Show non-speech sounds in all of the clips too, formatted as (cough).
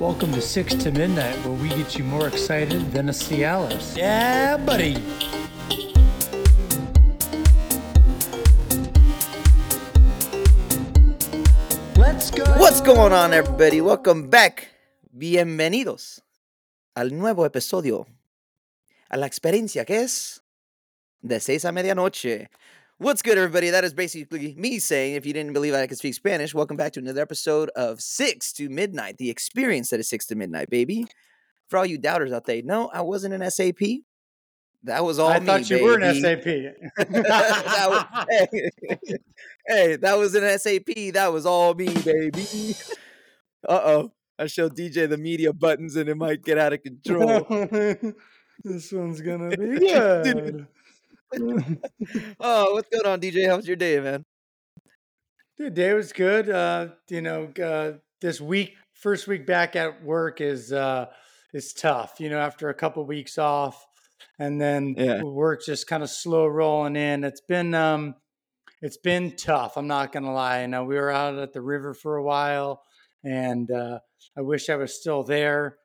Welcome to 6 to Midnight, where we get you more excited than a Cialis. Yeah, buddy! Let's go! What's going on, everybody? Welcome back. Bienvenidos al nuevo episodio. A la experiencia que es de seis a medianoche. What's good, everybody? That is basically me saying, if you didn't believe I could speak Spanish, welcome back to another episode of Six to Midnight, the experience that is Six to Midnight, baby. For all you doubters out there, no, I wasn't an SAP. That was all I me, thought you were an. SAP. (laughs) That was- hey, hey, that was an SAP. That was all me, baby. Uh oh. I showed DJ the media buttons and it might get out of control. (laughs) this one's gonna be (laughs) good. (laughs) (laughs) oh, what's going on, DJ? How was your day, man? The day was good. Uh, you know, uh, this week, first week back at work is uh, is tough. You know, after a couple weeks off, and then Yeah. work just kind of slow rolling in. It's been um, it's been tough. I'm not gonna lie. You know, we were out at the river for a while, and uh, I wish I was still there.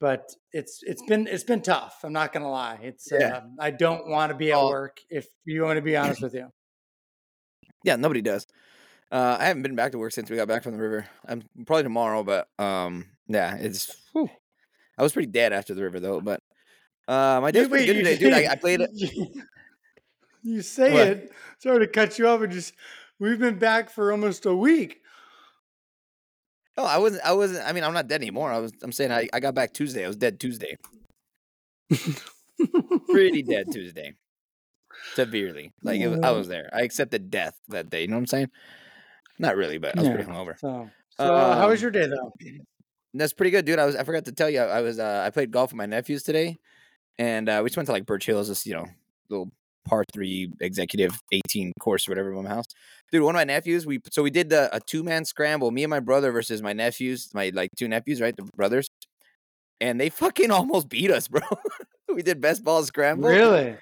But it's it's been it's been tough. I'm not gonna lie. It's Yeah. uh, I don't want to be at Oh. work. If you want to be honest with you. Yeah, nobody does. Uh, I haven't been back to work since we got back from the river. I'm probably tomorrow, but um, yeah, it's. whew. I was pretty dead after the river though, but uh, my day was pretty good today, dude. I, (laughs) I played. it. You, you say What? it. Sorry to cut you off, but just we've been back for almost a week. Oh, I wasn't. I wasn't. I mean, I'm not dead anymore. I was. I'm saying I, I got back Tuesday. I was dead Tuesday. Pretty dead (laughs) Tuesday. Severely. Like it was, I was there. I accepted death that day. You know what I'm saying? Not really, but I was pretty Yeah. hungover. So, so uh, how was Um, your day though? That's pretty good, dude. I was. I forgot to tell you. I was. Uh, I played golf with my nephews today, and uh, we just went to like Birch Hills, this you know little par three executive 18 course or whatever house. Dude, one of my nephews. We so we did the, a two man scramble. Me and my brother versus my nephews, my like two nephews, right, the brothers, and they fucking (laughs) almost beat us, bro. (laughs) we did best ball scramble. Really?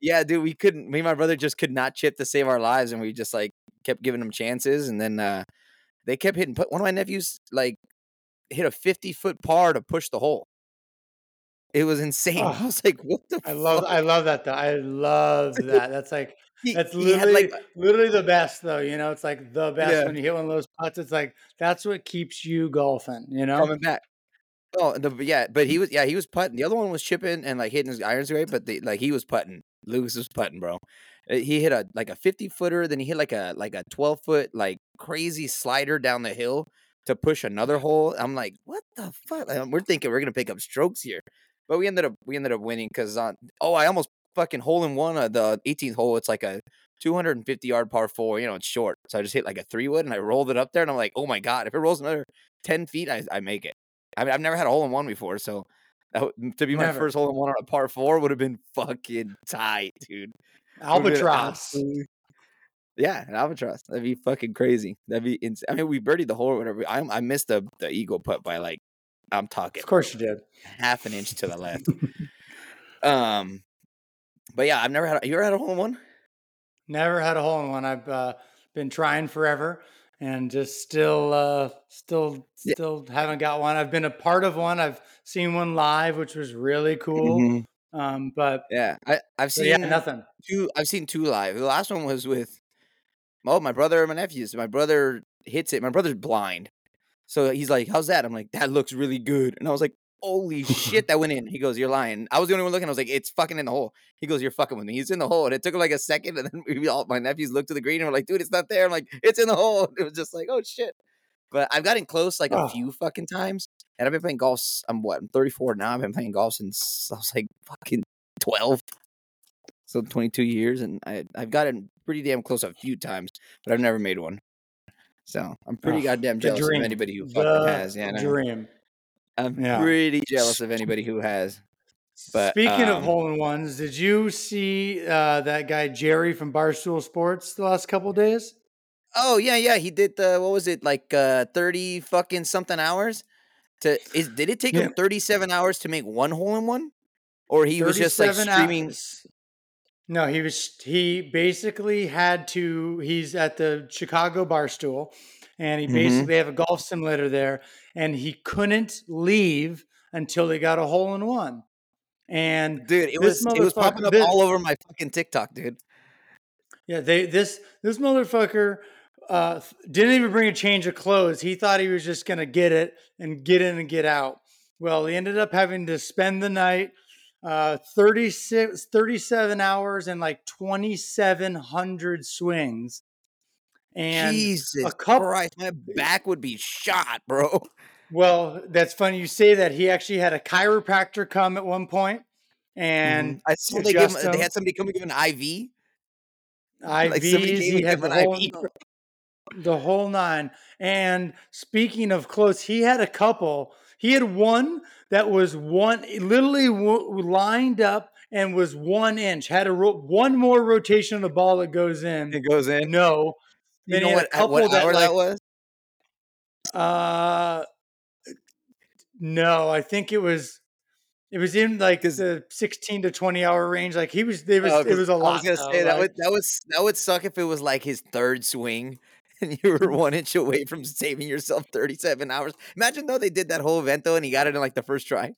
Yeah, dude, we couldn't. Me and my brother just could not chip to save our lives, and we just like kept giving them chances, and then uh they kept hitting. Put one of my nephews like hit a fifty foot par to push the hole. It was insane. (laughs) I Oh, was like, "What the?" I love fuck? I love that though. I love (laughs) that. That's like He, that's literally like literally the best though. You know, it's like the best yeah when you hit one of those putts. It's like that's what keeps you golfing. You know? coming back. Oh, the yeah, but he was yeah he was putting. The other one was chipping and like hitting his irons great, but the, like he was putting. Lucas was putting, bro. Uh, He hit a like a fifty footer, then he hit like a like a twelve foot like crazy slider down the hill to push another hole. I'm like, what the fuck? Like, we're thinking we're gonna pick up strokes here, but we ended up we ended up winning because on oh I almost fucking hole in one of the 18th hole. It's like a 250 yard par four. You know it's short, so I just hit like a three wood and I rolled it up there, and I'm like, oh my god, if it rolls another 10 feet, I I make it. I mean, I've never had a hole in one before, so that, to be my Never. first hole in one on a par four would have been fucking tight, dude. Would have been Albatross. Yeah, an albatross. That'd be fucking crazy. That'd be insane. I mean, we birdied the hole or whatever. I I missed the the eagle putt by like I'm talking Of course you did. half an inch to the left. (laughs) um, but yeah, I've never had. A, you ever had a hole in one? Never had a hole in one. I've uh, been trying forever and just still, uh, still, Yeah. still haven't got one. I've been a part of one. I've seen one live, which was really cool. Mhm. Um, but, Yeah, I I've but yeah, seen nothing. two. I've seen two live. The last one was with oh my brother and my nephews. My brother hits it. My brother's blind, so he's like, "How's that?" I'm like, "That looks really good." And I was like, "Holy shit, (laughs) that went in." He goes, "You're lying." I was the only one looking. I was like, "It's fucking in the hole." He goes, "You're fucking with me." He's in the hole, and it took him like a second, and then (laughs) we all my nephews looked to the green and were like, "Dude, it's not there." I'm like, "It's in the hole." (laughs) It was just like, "Oh shit." But I've gotten close like a Oh, few fucking times, and I've been playing golf. I'm what? I'm 34 now. I've been playing golf since I was like fucking 12 so 22 years and I, i've gotten pretty damn close a few times but i've never made one so i'm pretty oh, goddamn jealous of anybody who fucking has yeah dream. i'm Yeah. pretty jealous of (laughs) anybody who has but Speaking of um hole in ones, did you see uh, that guy Jerry from Barstool Sports the last couple days? oh yeah yeah he did the what was it like uh 30 fucking something hours to is did it take Yeah. him 37 hours to make one hole in one or he was just like streaming hours. No, he was he basically had to he's at the Chicago Barstool and he Mhm. basically have a golf simulator there, and he couldn't leave until he got a hole in one. And Dude, it was it was popping up this- all over my fucking TikTok, dude. Yeah, they this this motherfucker uh, didn't even bring a change of clothes. He thought he was just gonna get it and get in and get out. Well, he ended up having to spend the night, uh, 36, 37 hours and like twenty seven hundred swings. And Jesus a couple- Christ, my back would be shot, bro. well, that's funny you say that. He actually had a chiropractor come at one point, and Mhm. I saw they, gave him, they had somebody come and give an IV. IVs. Like, he had the whole, IV. the whole nine. And speaking of clothes, he had a couple. He had one that was one, literally lined up and was one inch. Had a ro- one more rotation of the ball that goes in. It goes in. No. You Then know he had what, a couple that, like, that was? Uh, no, I think it was. It was in like 'Cause- the sixteen to twenty hour range. Like he was, it was, Oh, it 'cause was a I lot. I was gonna though, say that like- would that was that would suck if it was like his third swing (laughs) and you were one inch away from saving yourself 37 hours. Imagine though they did that whole event though and he got it in like the first try.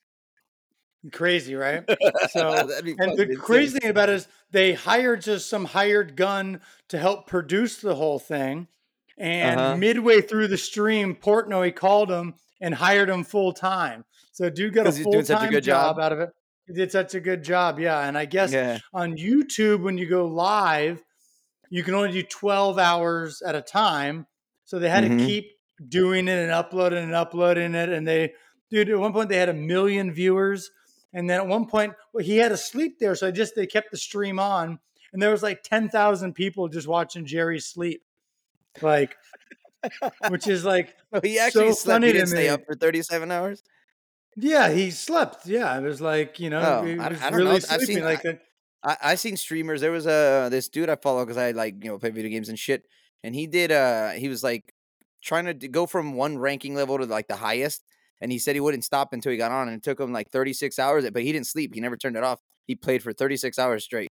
crazy, right? (laughs) So, That'd be and the insane. crazy thing about it is they hired just some hired gun to help produce the whole thing. And Uh-huh. midway through the stream, Portnoy called him and hired him full time. So dude got a full doing such a time good job job? out of it. He did such a good job, yeah. And I guess Yeah. on YouTube, when you go live, you can only do 12 hours at a time. So they had Mhm. to keep doing it and uploading and uploading it. And they, dude, at one point they had a million viewers. And then at one point, well, he had to sleep there. So I just, they kept the stream on. And there was like 10,000 people just watching Jerry sleep. Like, which is like, (laughs) Oh, he actually So slept. funny He didn't stay up for 37 hours. yeah, he slept. Yeah. It was like, you know, Oh, he I- was I don't really know. I've sleeping. seen- like that. I I seen streamers. There was a this dude I follow because I like you know play video games and shit. And he did. Uh, he was like trying to go from one ranking level to like the highest. And he said he wouldn't stop until he got on, and it took him like 36 hours. But he didn't sleep. He never turned it off. He played for 36 hours straight.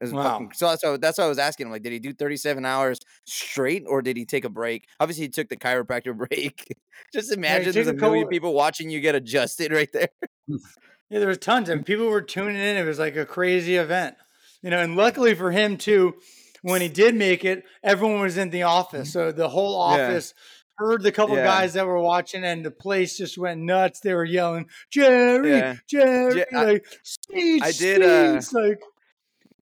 Wow. fucking- so, so that's why I was asking him. Like, did he do 37 hours straight, or did he take a break? Obviously, he took the chiropractor (laughs) break. Just imagine took there's a million people watching you get adjusted right there. (laughs) (laughs) Yeah, there was tons and people were tuning in. It was like a crazy event, you know. And luckily for him too, when he did make it, everyone was in the office, so the whole Yeah. office heard the couple Yeah. guys that were watching, and the place just went nuts. They were yelling, "Jerry, Yeah. Jerry!" I- like speech, I did, uh, like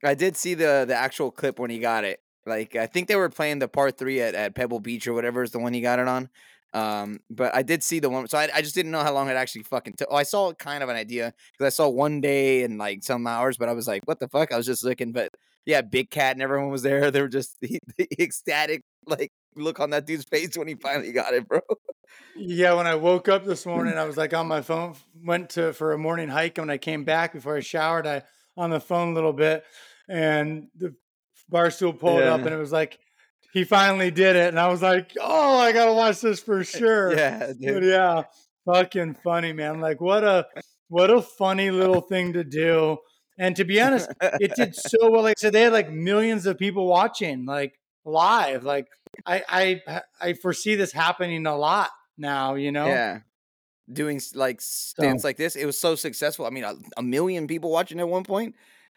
I did see the the actual clip when he got it. Like I think they were playing the par three at, at Pebble Beach or whatever is the one he got it on. Um, but I did see the one, so I, I just didn't know how long it actually fucking took. Oh, I saw kind of an idea because I saw one day and like some hours, but I was like, what the fuck? I was just looking, but yeah, Big Cat and everyone was there. (laughs) They were just the, the ecstatic like look on that dude's face when he finally got it, bro. Yeah, when I woke up this morning, I was like on my phone, went to for a morning hike. And when I came back before I showered, I on the phone a little bit, and the Barstool pulled up, and it was like he finally did it, and I was like, oh, I gotta watch this for (laughs) sure. yeah, But yeah, fucking funny, man. Like what a what a funny little thing to do. And to be honest, it did (laughs) so well. Like I said, they had like millions of people watching, like live. Like I I I foresee this happening a lot now. You know. Yeah. Doing like stints like this, it was so successful. I mean, a, a million people watching at one point.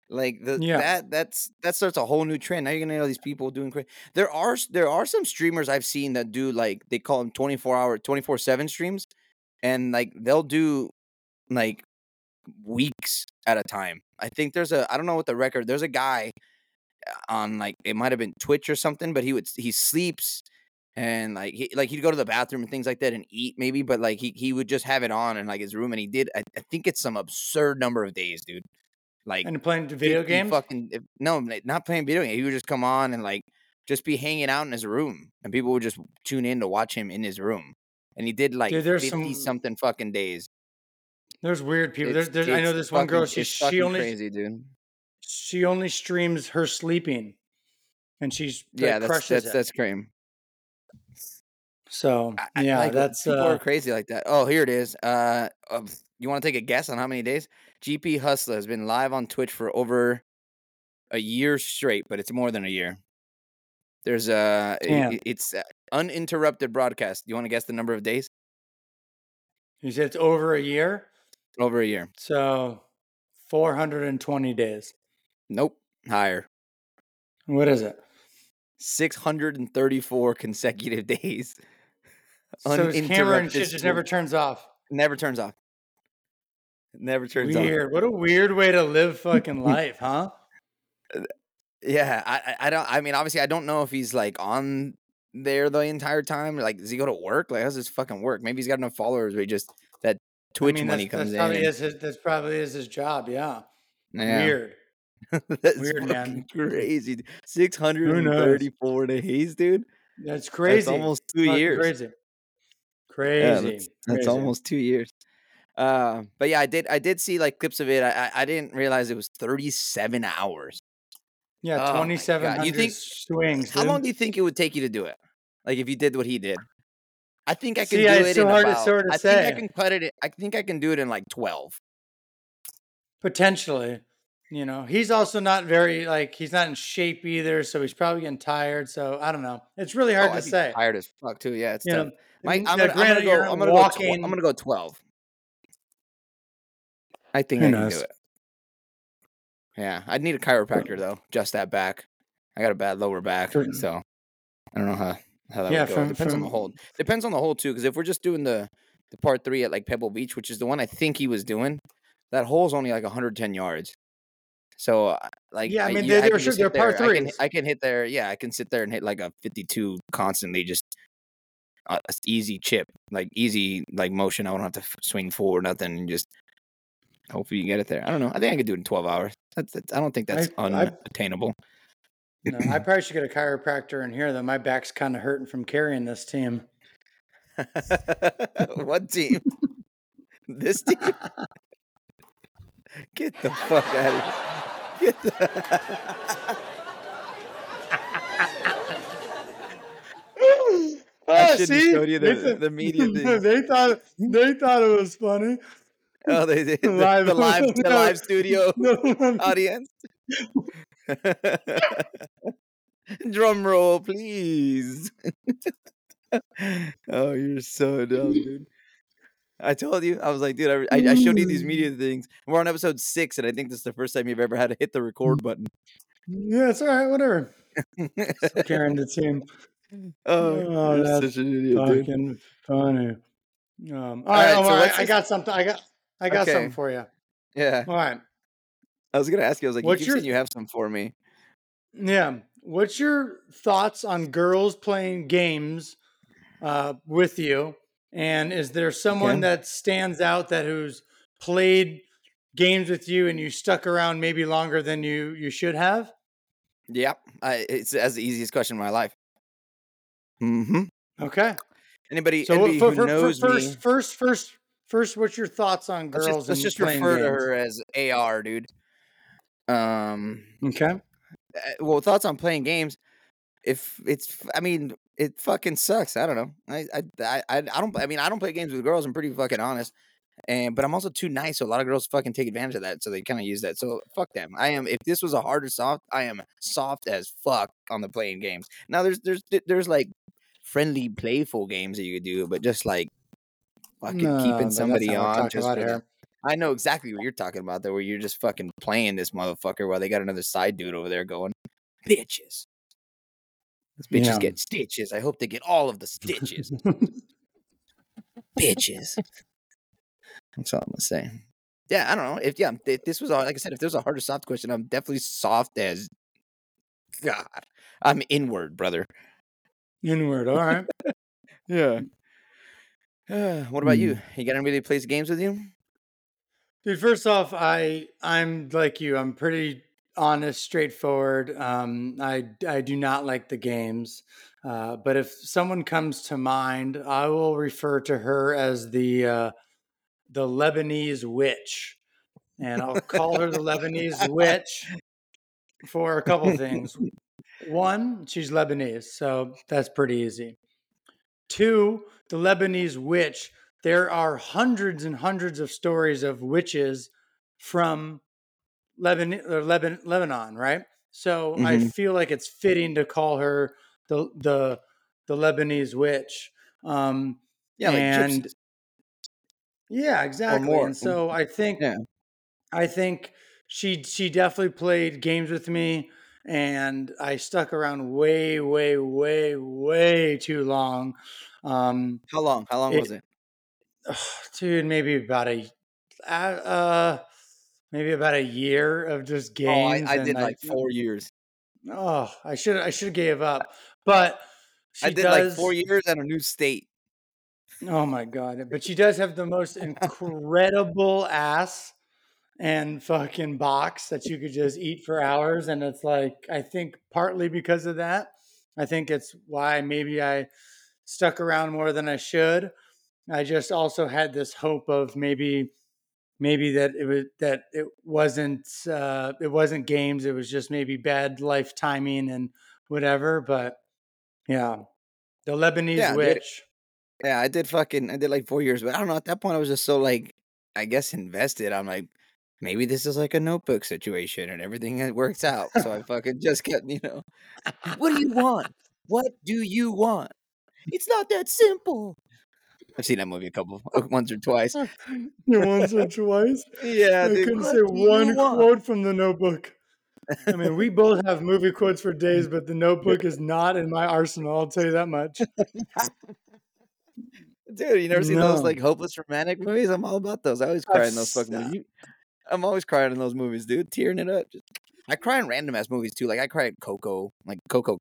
Like the Yeah. that that's that starts a whole new trend. Now you're gonna know these people doing crazy. There are there are some streamers I've seen that do like they call them 24 hour 24 seven streams, and like they'll do like weeks at a time. I think there's a I don't know what the record. There's a guy uh, on like it might have been Twitch or something, but he would he sleeps and like he like he'd go to the bathroom and things like that and eat maybe, but like he he would just have it on in like his room and he did I, I think it's some absurd number of days, dude. Like And playing video 50 games. Fucking if, no, not playing video games. He would just come on and like just be hanging out in his room, and people would just tune in to watch him in his room. And he did like Dude, there's fifty some- something fucking days. There's weird people. There's, It's- there's I know this one girl. fucking- She she fucking only crazy, dude. she only streams her sleeping, and she's like, Yeah, that's crushes that's it. that's cream. so I- I- yeah, like, that's people uh, are crazy like that. Oh, here it is. Uh, um, you want to take a guess on how many days? GP Hustler has been live on Twitch for over a year straight, but it's more than a year. There's a it's uh, uninterrupted broadcast. Do you want to guess the number of days? You said it's over a year, Over a year. so 420 days. Nope. Higher. What is it? 634 (laughs) consecutive days. So his camera and shit just never turns off. Never turns off. Never turns. Weird. What a weird way to live fucking life, huh? Yeah, I, I don't. I mean, obviously, I don't know if he's like on there the entire time. Like, does he go to work? Like, how does this fucking work? Maybe he's got enough followers where he just that Twitch I mean, money comes that's in. Probably and- is his, that's probably is his job. Yeah. yeah. Weird. (laughs) That's Weird, man. Crazy. Six hundred and thirty-four days, dude. That's crazy. That's almost two Fucking years. Crazy. Yeah, Crazy. that's, that's crazy. almost two years. Uh, but yeah, I did. I did see like clips of it. I I, didn't realize it was thirty-seven hours. Yeah, Oh twenty seven You think- swings. How dude. long do you think it would take you to do it? Like if you did what he did? I think I can See, do it's it so in hard to about. sort of I think I can cut it. I think I can do it in like twelve. Potentially. You know, he's also not very like he's not in shape either, so he's probably getting tired. So I don't know. It's really hard Oh, to I'd say. Tired as fuck too. Yeah, it's You tough. know, My, I'm, gonna, I'm gonna go. I'm gonna go. Tw- I'm gonna go twelve. I think Who I can knows? do it. Yeah, I'd need a chiropractor though. Just that back. I got a bad lower back, so I don't know how how that Yeah, would go. from- Depends on the from- whole. Depends on the hole too. Because if we're just doing the the par three at like Pebble Beach, which is the one I think he was doing, that hole's only like 110 yards. So uh, like Yeah, I mean, you- they- they can were sure- they're par there. I can. I can hit there. Yeah, I can sit there and hit like a 52 constantly, just uh, easy chip, like easy like motion. I don't have to f- swing forward, nothing, and just hopefully you get it there. I don't know. I think I could do it in 12 hours. That's, that's I don't think that's I- I- unattainable. No, I probably should get a chiropractor in here though. My back's kind of hurting from carrying this team. (laughs) what team? this team? (laughs) Get the fuck out of here. Get the. (laughs) Ah, I Oh, shouldn't have showed you the, the media thing. they thought they thought it was funny. Oh, they did (laughs) the, Live- the live the (laughs) live studio audience. (laughs) Drum roll, please. oh, you're so dumb, dude. I told you. I was like, dude, I, I showed you these media things. We're on episode six, and I think this is the first time you've ever had to hit the record button. yeah, it's all right. Whatever. Carrying the team. oh, Oh, that's such an idiot, dude. Fucking funny. Um, all All right, right, so Omar, I- I, got something. I got I got Okay. something for you. Yeah, All right. I was gonna ask you. I was like, What's you keep your- saying you have some for me. Yeah. What's your thoughts on girls playing games uh, with you? And is there someone Okay. that stands out that who's played games with you and you stuck around maybe longer than you you should have? Yep, I, it's that's the easiest question in my life. Mm-hmm. Okay. Anybody, So anybody for, who for, for knows first, me, first, first, first, what's your thoughts on let's girls? just, let's just refer to her as AR, dude. Um, Okay. uh, well, thoughts on playing games. If it's, I mean, it fucking sucks. I don't know. I, I, I, I don't. I mean, I don't play games with girls. I'm pretty fucking honest. And but I'm also too nice, so a lot of girls fucking take advantage of that. So they kind of use that. So fuck them. I am. If this was a hard or soft, I am soft as fuck on the playing games. Now there's there's there's like friendly, playful games that you could do, but just like fucking No, keeping somebody not what we're on. Just about for the- here. I know exactly what you're talking about, though, where you're just fucking playing this motherfucker while they got another side dude over there going, bitches. Those bitches Yeah. get stitches. I hope they get all of the stitches. (laughs) bitches. That's all I'm gonna say. Yeah, I don't know. If yeah, if this was all like I said, if there's a hard or soft question, I'm definitely soft as God. I'm inward, brother. Inward. All right. Yeah. (sighs) what about Hmm. you? You got anybody that plays games with you? Dude, first off, I I'm like you. I'm pretty honest, straightforward. Um, I I do not like the games, uh, but if someone comes to mind, I will refer to her as the uh, the Lebanese witch, and I'll call her the Lebanese witch for a couple things. (laughs) One, she's Lebanese, so that's pretty easy. Two, the Lebanese witch there are hundreds and hundreds of stories of witches from Lebanon, or Lebanon, Lebanon right? So I Mhm. feel like it's fitting to call her the the the Lebanese witch. Um, Yeah, like and gypsies. yeah, exactly. And so I think Yeah. I think she she definitely played games with me and I stuck around way, way, way, way too long. Um, How long? How long It- was it? (sighs) dude, maybe about a uh, maybe about a year of just Oh, I, games. I did like four years. Oh, I should I should have gave up. But she I did does, like four years at a new state. Oh my god! But she does have the most incredible ass and fucking box that you could just eat for hours, and it's like I think partly because of that. I think it's why maybe I stuck around more than I should. I just also had this hope of maybe maybe that it was that it wasn't uh, it wasn't games. It was just maybe bad life timing and whatever. But yeah, the Lebanese Yeah, dude. witch. Yeah, I did fucking I did like four years, but I don't know. At that point, I was just so like, I guess invested. I'm like, maybe this is like a notebook situation, and everything works out. So I (laughs) fucking just kept, you know, (laughs) what do you want? What do you want? It's not that simple. I've seen that movie a couple, once or twice. (laughs) once or twice. Yeah, I dude. couldn't say one want? quote from the notebook. I mean, we both have movie quotes for days, but the notebook is not in my arsenal. I'll tell you that much. (laughs) Dude, you never seen those like hopeless romantic movies? I'm all about those. I always I've cry in those fucking movies. You- I'm always crying in those movies, dude. Tearing it up. Just, I cry in random ass movies too. Like I cried at Coco. Like Coco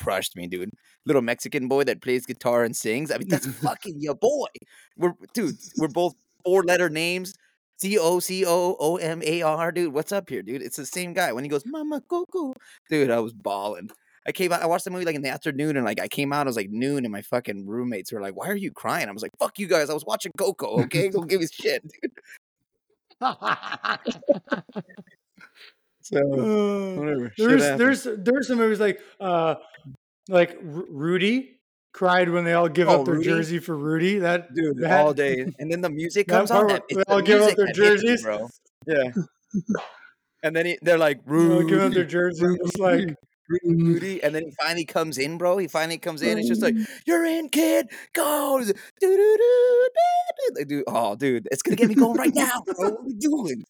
crushed me, dude. Little Mexican boy that plays guitar and sings. I mean, that's (laughs) fucking your boy. We're dude. We're both four letter names. C O C O O M A R, dude. What's up here, dude? It's the same guy. When he goes, Mama Coco, dude, I was bawling. I came out. I watched the movie like in the afternoon, and like I came out. It was like noon, and my fucking roommates were like, "Why are you crying?" I was like, "Fuck you guys! I was watching Coco. Okay, don't give me shit." Dude. (laughs) (laughs) So Uh, whatever. there's there's there's some movies like uh like Ru- Rudy cried when they all give Oh, up their Rudy? jersey for Rudy. That dude that- all day, and then the music comes on. That, they all the give up their that hits me, jerseys? bro. (laughs) Yeah. and then he, they're like, they give up their Rudy, jersey. and It's like Rudy, and then he finally comes in, bro. He finally comes in. It's just like, "You're in, kid. Go." Like, "Doo-doo-doo, doo-doo." Like, dude, oh, dude, it's gonna get me going right now, bro. What are we doing?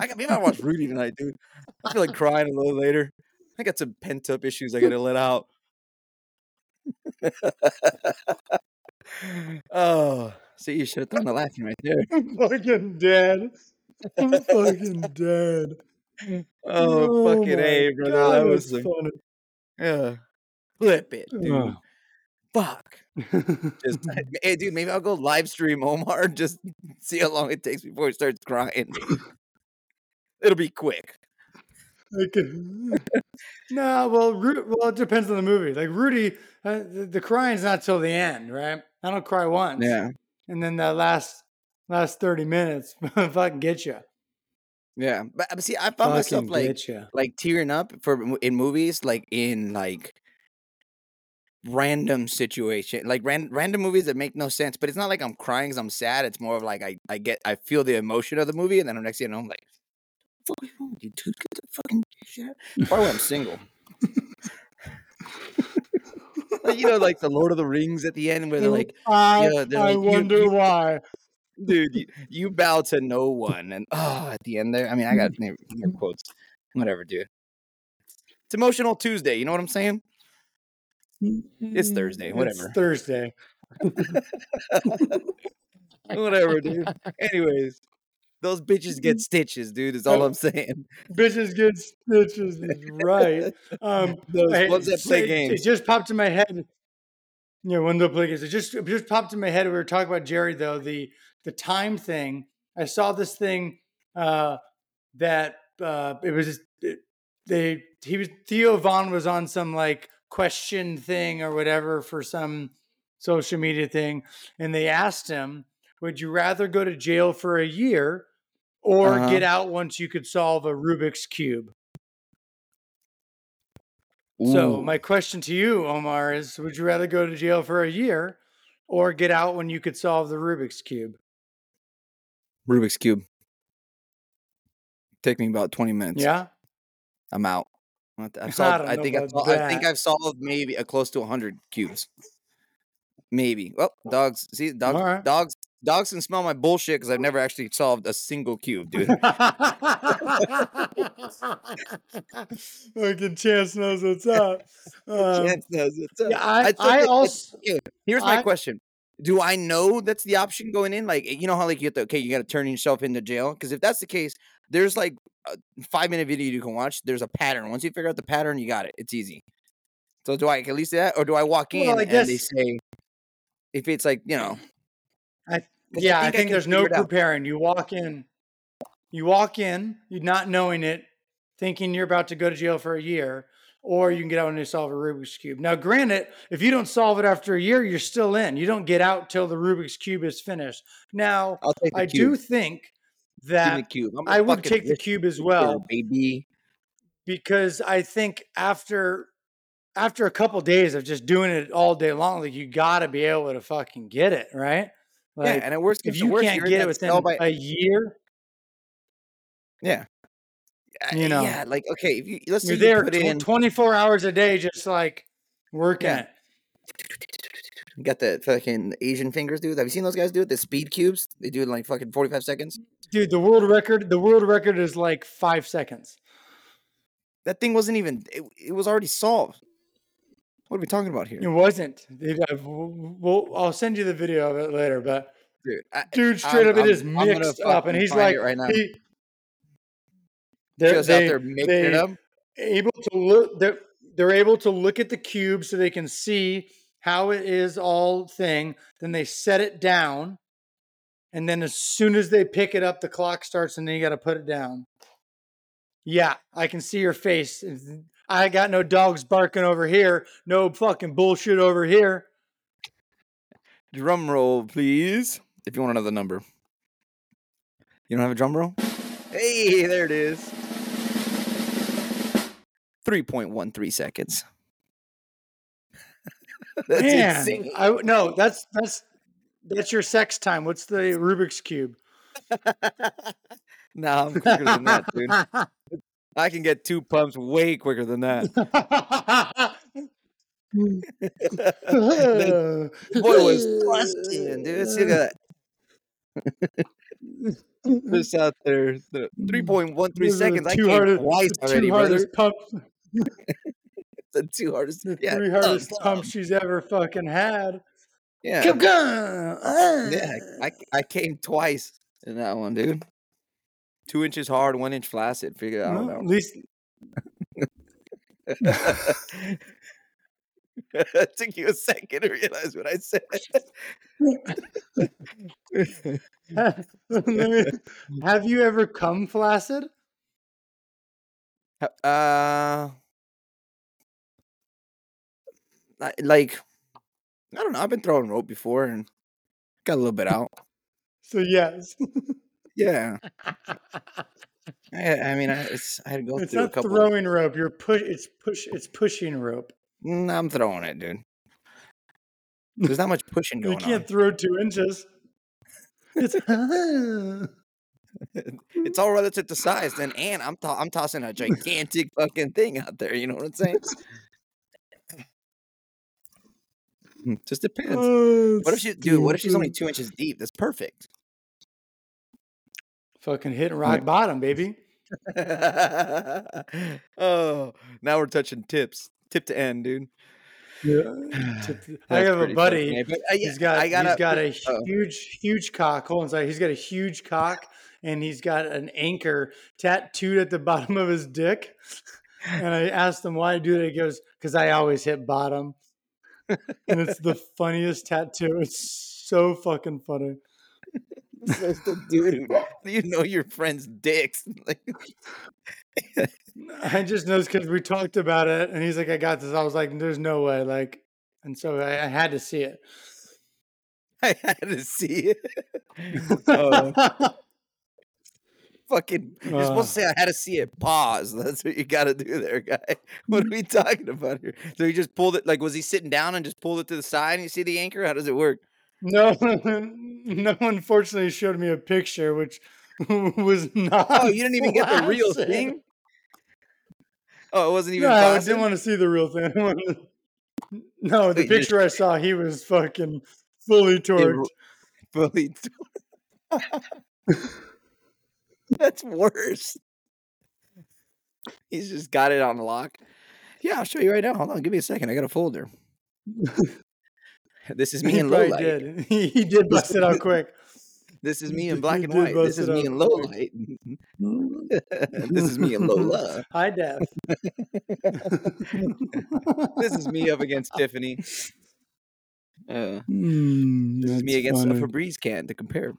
I got maybe I watch (laughs) Rudy tonight, dude. I feel like crying a little later. I got some pent up issues I gotta let out. (laughs) oh, see, you should have done the laughing right there. (laughs) I'm fucking dead. I'm fucking dead. Oh, oh fucking my a, brother. God, that was funny. yeah. Flip it, dude. Ugh. Fuck. Just, hey, dude, maybe I'll go live stream Omar. Just see how long it takes before he starts crying. It'll be quick. I no, well, Ru- well, it depends on the movie. Like Rudy, uh, the, the crying's not till the end, right? I don't cry once, Yeah, and then that last last thirty minutes, (laughs) fucking get you, yeah. But, but see, I found myself like like tearing up for in movies, like in like random situation, like ran, random movies that make no sense. But it's not like I'm crying because I'm sad. It's more of like I I get I feel the emotion of the movie, and then the next thing you know, I'm like, "What the fuck is wrong with you, dude? Get the fucking shit." out." Probably when I'm single. (laughs) like, you know, like the Lord of the Rings at the end, where they're like, I, yeah, they're I like, wonder you- why. dude, you, you bow to no one, and oh, at the end there, I mean, I got near, near quotes, whatever, dude. It's emotional Tuesday. You know what I'm saying? It's mm-hmm. Thursday, It's whatever. Thursday. (laughs) whatever, dude. (laughs) Anyways, those bitches get (laughs) stitches, dude. Is all I'm saying. Bitches get stitches right. Um, (laughs) Those I- ones that play it- games. It just popped in my head. Yeah, one that play games. It just it just popped in my head. We were talking about Jerry though the the time thing. I saw this thing uh, that uh, it was it, they he was Theo Von was on some like question thing or whatever for some social media thing, and they asked him, "Would you rather go to jail for a year?" Or Uh-huh. get out once you could solve a Rubik's cube. So my question to you, Omar, is: Would you rather go to jail for a year, or get out when you could solve the Rubik's cube? Rubik's cube. Take me about 20 minutes. Yeah. I'm out. I've (laughs) solved, don't I think I've, about I think. I've solved maybe a close to 100 cubes. Maybe. Well, dogs. See, dogs. Right. Dogs. Dogs can smell my bullshit because I've never actually solved a single cube, dude. (laughs) Fucking Chance knows what's up. Um, Chance knows what's up. yeah, I, I it- also Here's my I- question: Do I know that's the option going in? Like, you know how like you get the okay, you got to turn yourself into jail. Because if that's the case, there's like a five minute video you can watch. There's a pattern. Once you figure out the pattern, you got it. It's easy. So do I at least do that, or do I walk in Well, I and they say, if it's like you know, I, yeah, I think I think, can there's no preparing. You walk in, you walk in, you not knowing it, thinking you're about to go to jail for a year, or you can get out and you solve a Rubik's cube. Now, granted, if you don't solve it after a year, you're still in. You don't get out till the Rubik's cube is finished. Now, I'll take the I cube. do think that cube. I'm a I would take the cube as well baby. because I think after after a couple days of just doing it all day long, like you got to be able to fucking get it right. Like, yeah, and it works. if you can't get it within by, a year, yeah, you know, yeah, like okay, if you let's say you're you there put tw- in, 24 hours a day, just like working Yeah. it. you got the fucking Asian fingers, dude. Have you seen those guys do it? The speed cubes, they do it in like fucking forty five seconds. Dude, the world record, the world record is like five seconds. That thing wasn't even. It, it was already solved. What are we talking about here, It wasn't. It, uh, well, I'll send you the video of it later, but dude? I, dude, straight I'm- up, it I'm- is I'm mixed up, and he's like, it right now. he, they're, just they, out there making they it up. able to look. They're they're able to look at the cube so they can see how it is all thing. Then they set it down, and then as soon as they pick it up, the clock starts, and then you got to put it down. Yeah, I can see your face. I got no dogs barking over here. No fucking bullshit over here. Drum roll, please. If you want another number, you don't have a drum roll. Hey, there it is. Three point one three seconds. (laughs) That's Man, insane. I w- no, that's that's that's your sex time. What's the Rubik's cube? (laughs) nah, I'm quicker than that, dude. (laughs) I can get two pumps way quicker than that. (laughs) Boy was busting, dude. See, that. (laughs) This out there, the three point one three Those are the seconds. I came hardest- twice the already, two hardest pumps, (laughs) The two hardest. the yeah, three hardest thumb. pumps she's ever fucking had. Yeah, Keep going. Ah. yeah. I I came twice in that one, dude. Two inches hard, one inch flaccid. Figure it out. Well, at least (laughs) it took you a second to realize what I said. (laughs) Have you ever come flaccid? uh, like, I don't know. I've been throwing rope before and got a little bit out. (laughs) So yes, Yeah. (laughs) I, I mean, I, it's I had to go it's through a not couple. throwing rope. You're push. It's push. It's pushing rope. Mm, I'm throwing it, dude. There's not much pushing going You going can't on. throw two inches. It's (laughs) It's all relative to size. Then, and I'm to- I'm tossing a gigantic fucking thing out there. You know what I'm saying? (laughs) Just depends. Oh, What if she, dude? What if she's only two inches deep? That's perfect. Fucking hitting rock bottom, baby? (laughs) oh, now we're touching tips. Tip to end, dude. Yeah. (sighs) I have a buddy. funny, but, uh, yeah, He's got gotta, he's got a oh. huge huge cock. Hold on. He's got a huge cock, and he's got an anchor tattooed at the (laughs) bottom of his dick. And I asked him why I do that. He goes, "Because I always hit bottom." And it's the (laughs) funniest tattoo. It's so fucking funny. Dude. (laughs) You know your friend's dicks. (laughs) I just know because we talked about it, and he's like, "I got this." I was like, "There's no way!" Like, and so I, I had to see it. (laughs) I had to see it. Oh, fucking, you're supposed to say I had to see it. Pause. That's what you got to do there, guy. What are we talking about here? So he just pulled it. Like, was he sitting down and just pulled it to the side? And you see the anchor? How does it work? No, (laughs) no. Unfortunately, showed me a picture, which (laughs) was not. Oh, you didn't even get the real thing. Oh, it wasn't even. No, I didn't want to see the real thing. (laughs) I wanted to- no, the Wait, picture I saw, he was fucking fully torqued. fully. torqued. That's worse. He's just got it on lock. Yeah, I'll show you right now. Hold on, give me a second. I got a folder. This is (laughs) me in low light. did. (laughs) He, did bust it out quick. This is me in black and white. (laughs) This is me in low light. this is me in Lola. Hi, def. This is me up against Tiffany. Uh, Hmm, this is me against funny. a Febreze can to compare.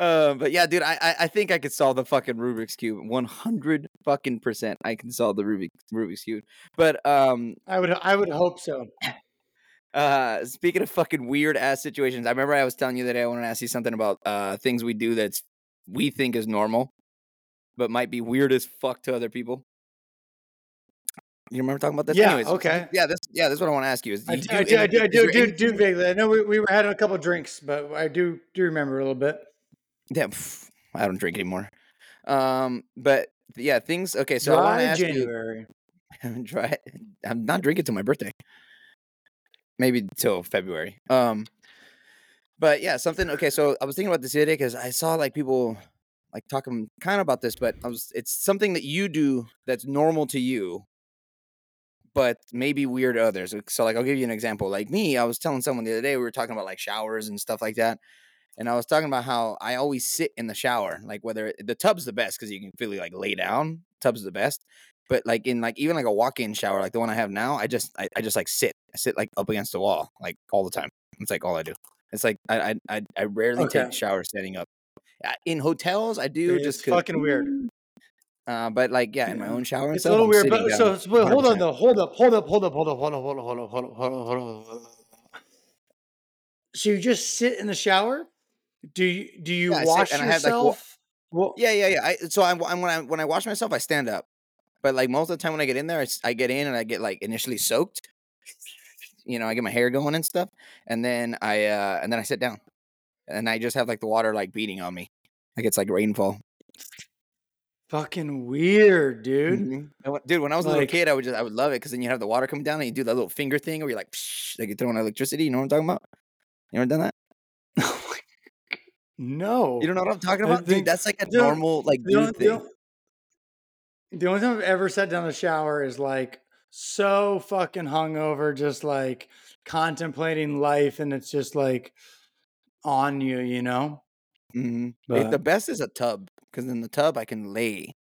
Uh, but yeah, dude, I, I I think I could solve the fucking Rubik's cube. One hundred fucking percent, I can solve the Rubik Rubik's cube. But um, I would I would hope so. (coughs) uh, speaking of fucking weird ass situations, I remember I was telling you that I want to ask you something about uh things we do that's we think is normal, but might be weird as fuck to other people. You remember talking about this? Yeah, Anyways, okay. Yeah, This. yeah, that's what I want to ask you. Is I do, I do, I do, I do, do, do vaguely. I know we, we were having a couple drinks, but I do do remember a little bit. Yeah, pff, I don't drink anymore. Um, but yeah, things. Okay, so I want to Dry ask you. January. (laughs) Try. I'm not drinking till my birthday. Maybe till February. Um, but yeah, something. Okay, so I was thinking about this the other day because I saw like people like talking kind of about this, but I was. It's something that you do that's normal to you, but maybe weird to others. So like, I'll give you an example. Like me, I was telling someone the other day we were talking about like showers and stuff like that. And I was talking about how I always sit in the shower, like whether the tub's the best because you can really like lay down. Tub's the best, but like in like even like a walk-in shower, like the one I have now, I just I, I just like sit, I sit like up against the wall, like all the time. It's like all I do. It's like I I I, I rarely Okay. take showers standing up. Uh, In hotels, I do It's just fucking weird. Uh, but like yeah, in my own shower It's a little I'm weird, but so, so wait, hold on though. Hold up, hold up, hold up, hold up, hold up, hold up, hold up, hold up, hold up, hold up. So you just sit in the shower? Do you do you Yeah, I sit wash and I have, like, yourself? Well, Yeah, yeah, yeah. I, so I'm, I'm when I when I wash myself, I stand up. But like most of the time when I get in there, I get in and I get like initially soaked. You know, I get my hair going and stuff, and then I uh and then I sit down, and I just have like the water like beating on me, like it's like rainfall. fucking weird, dude. Mhm. Dude, when I was a little kid, I would just I would love it because then you have the water coming down and you do that little finger thing where you're like, Psh, like you're throwing electricity. You know what I'm talking about? You ever done that? No. You don't know what I'm talking about, dude? That's like a normal like the, only, dude the, thing. the only time I've ever sat down in the shower is like so fucking hungover, just like contemplating life, and it's just like on you, you know. hmm But the best is a tub because in the tub I can lay,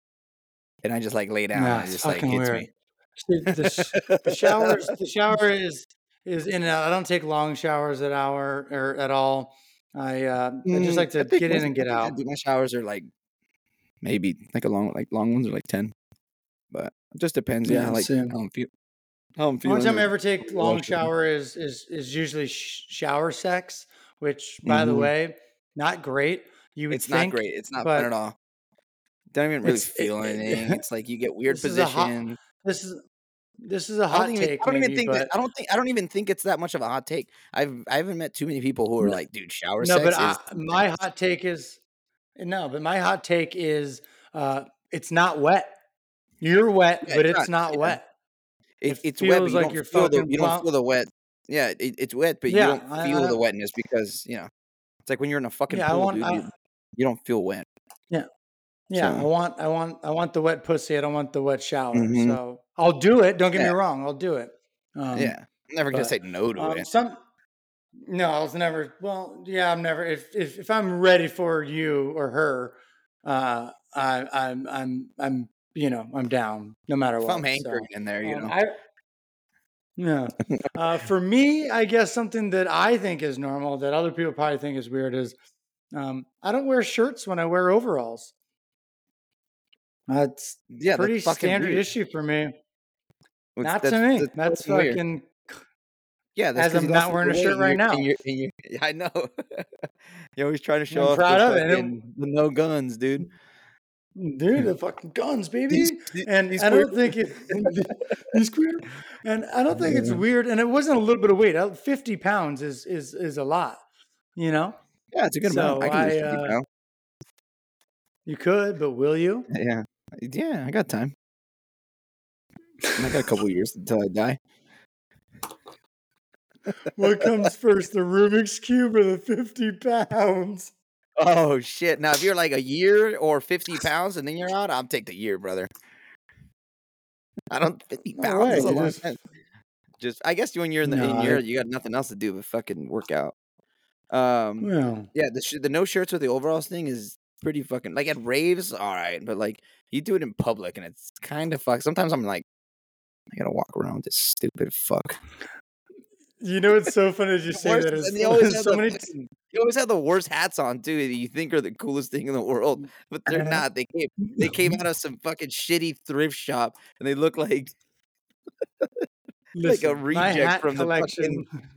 and I just like lay down. nah, it's just like fucking weird. me. The, the shower, is- the (laughs) shower is is in and out. I don't take long showers at hour or at all. I uh, I Mm, just like to get in and get out. do- My showers are like maybe like a long like long ones are like ten, but it just depends. Yeah, Yeah, like same. how I'm feel. How I'm feeling. only time I ever take long shower is is is usually sh- shower sex, which by the Mhm. way, not great. You would It's not great. It's not fun at all. Don't even really it- feel it- anything. (laughs) It's like you get weird This is a hot- this is this is a hot don't even. take. I don't even think but that. I don't think. I don't even think it's that much of a hot take. I've. I haven't met too many people who are No- like, dude, shower no, but is. I, my hot take is no, but my hot take is uh, it's not wet. You're wet, Yeah, but it's it's not- not wet. It, It it's wet, but you like don't you're feel the you don't feel the wet. Yeah, it, it's wet, but Yeah, you don't I- feel I- the wetness because you know it's like when you're in a fucking Yeah, pool, dude. I, you, you don't feel wet. yeah, I So- want. I want. I want the wet pussy. I don't want the wet shower. Mhm. So I'll do it. Don't get Yeah. me wrong. I'll do it. Um, yeah, I'm never gonna but, say no to Um, it. some no, I was never. Well, yeah, I'm never. If if if I'm ready for you or her, uh, I I'm I'm I'm you know I'm down no matter If what. I'm so, hankering in there, you um, know. I yeah. Uh, for me, I guess something that I think is normal that other people probably think is weird is um, I don't wear shirts when I wear overalls. That's yeah, pretty that's standard weird. issue for me. It's- Not that's- to me. That's, fucking weird. fucking Yeah, that's as I'm not wearing a shirt right and you're- now. and you're- and you're- (laughs) I know. (laughs) you're always trying to show I'm off proud the, of it, no guns, dude. dude, the (laughs) fucking guns, baby. And these I don't think it. he's queer, and I don't think it's weird. And it wasn't a little bit of weight. Uh, Fifty pounds is is is a lot. You know, Yeah, it's a good amount. I can I, 50 uh, pounds. you could, but will you? Yeah. Yeah, I got time. I got a couple (laughs) years until I die. what comes (laughs) first, the Rubik's cube or the fifty pounds? Oh shit! Now, if you're like a year or fifty (laughs) pounds and then you're out, I'll take the year, brother. I don't fifty No pounds. is a you long just-. Just, I guess when you're in the No, in year, you got nothing else to do but fucking work out. Um, Well, yeah, the sh- the no shirts with the overalls thing is pretty fucking like at raves, all right, but like you do it in public and it's kind of fuck. Sometimes I'm like, I gotta walk around this stupid fuck. you know it's so funny as you say that. And they always so (laughs) the many. fucking- you always have the worst hats on too that you think are the coolest thing in the world, but they're Uh-huh. not. They came they (laughs) came out of some fucking shitty thrift shop and they look like (laughs) like a Listen, reject from the collection. fucking.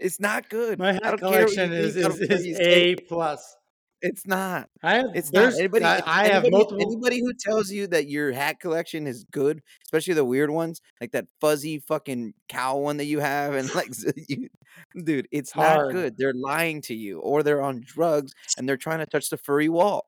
It's not good. My hat don't care what you collection is is, is say. a plus. It's not. I have It's not. Anybody, I, I have anybody- multiple. Anybody who tells you that your hat collection is good, especially the weird ones, like that fuzzy fucking cow one that you have, and (laughs) like, you, dude, it's not good. They're lying to you, or they're on drugs and they're trying to touch the furry wall.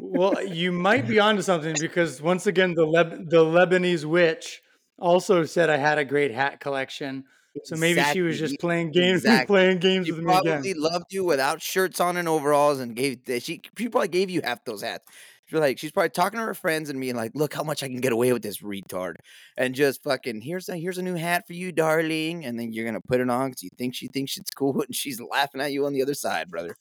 Well, uh, you might be onto something because once again, the Leb- the Lebanese witch also said I had a great hat collection. So maybe she was just playing games, Exactly. playing games She with me again. probably loved you without shirts on and overalls, and gave she she probably gave you half those hats. She's like she's probably talking to her friends and being like, "Look how much I can get away with this retard," and just fucking here's a here's a new hat for you, darling, and then you're gonna put it on because you think she thinks it's cool, (laughs) and she's laughing at you on the other side, brother.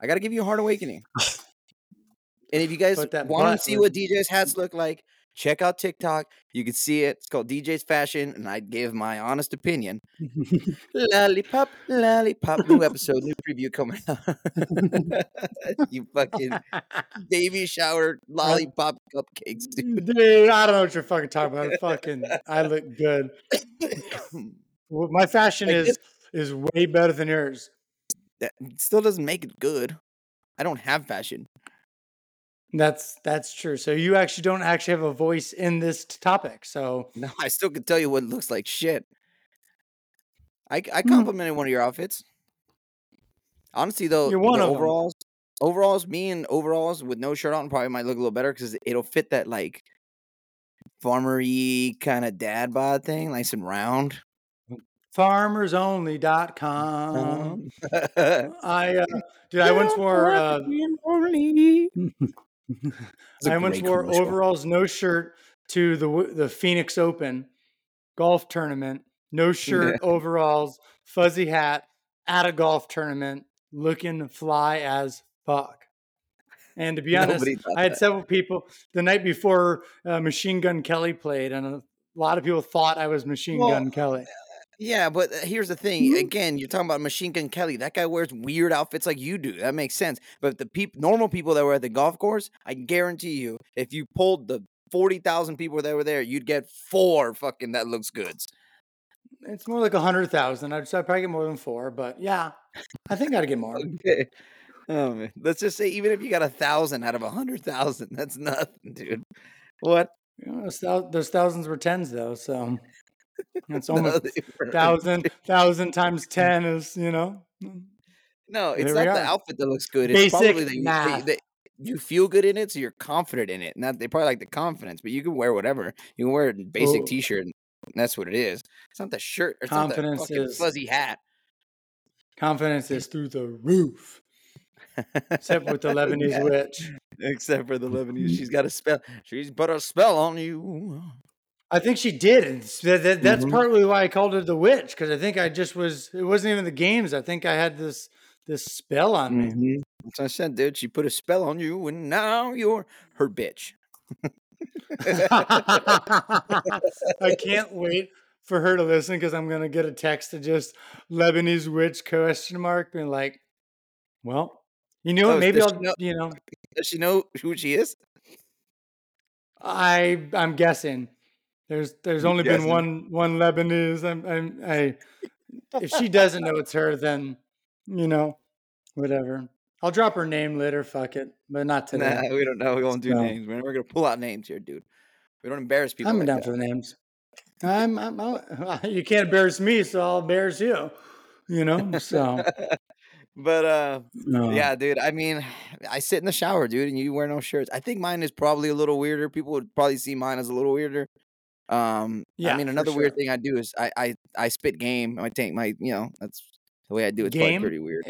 I gotta give you a hard awakening. (sighs) and if you guys want to see what DJ's hats look like, check out TikTok. You can see it. It's called DJ's Fashion, and I give my honest opinion. (laughs) Lollipop, lollipop. New episode, new preview coming (laughs) out. (laughs) you fucking baby shower lollipop cupcakes, dude. Dude, I don't know what you're fucking talking about. Fucking, I look good. (coughs) My fashion Like is is way better than yours. that still doesn't make it good. I don't have fashion. That's that's true. So you actually don't actually have a voice in this t- topic. So No, I still can tell you what looks like shit. I I Hmm. complimented one of your outfits. Honestly, though, You're one the of overalls, overalls, me in overalls with no shirt on probably might look a little better because it'll fit that like farmery kind of dad bod thing, nice and round. farmersonly.com. Um, (laughs) I uh, dude, I once wore uh, (laughs) I once wore commercial. overalls, no shirt to the the Phoenix Open golf tournament. No shirt, (laughs) overalls, fuzzy hat at a golf tournament, looking fly as fuck. And to be honest, I had that. several people the night before uh, Machine Gun Kelly played, and a lot of people thought I was Machine Well, Gun Kelly. Yeah, but uh, here's the thing. Again, you're talking about Machine Gun Kelly. That guy wears weird outfits like you do. That makes sense. But the peop- normal people that were at the golf course, I guarantee you, if you pulled the forty thousand people that were there, you'd get four fucking that looks goods. It's more like a hundred thousand. I'd, I'd probably get more than four, but yeah, I think I'd get more. Okay. Oh man. Let's just say even if you got a thousand out of a hundred thousand, that's nothing, dude. What? You know, those, those thousands were tens though, so (laughs) it's (laughs) almost weren't. thousand thousand times ten is you know. No, it's There not the outfit that looks good. It's Basic probably that you, that, math. that you feel good in it, so you're confident in it. Not they probably like the confidence, but you can wear whatever. You can wear a basic Oh. t-shirt, and that's what it is. It's not the shirt. It's not the Confidence is- fuzzy hat. Confidence is through the roof, except with the (laughs) Lebanese Yeah. witch. Except for the Lebanese, she's got a spell. She's put a spell on you. I think she did. And that, that- that's Mhm. partly why I called her the witch because I think I just was. It wasn't even the games. I think I had this this spell on me. Mhm. That's what I said, dude. She put a spell on you, and now you're her bitch. (laughs) I can't wait for her to listen because I'm gonna get a text to just Lebanese witch question mark being like, well, you know Oh. Maybe I'll know- you know Does she know who she is? I I'm guessing there's there's only been one one Lebanese. I'm I'm I if she doesn't know it's her, then you know whatever. I'll drop her name later. Fuck it, but not today. Nah, we don't know. We won't do names. We're never gonna pull out names here, dude. We don't embarrass people. I'm like down that. for the names. I'm, I'm, i (laughs) you can't embarrass me, so I'll embarrass you. You know, so (laughs) but uh, No. yeah, dude. I mean, I sit in the shower, dude, and you wear no shirts. I think mine is probably a little weirder. People would probably see mine as a little weirder. Um, I mean, another weird thing I do is I I I spit game. I take my you know that's the way I do it. It's Game? pretty weird.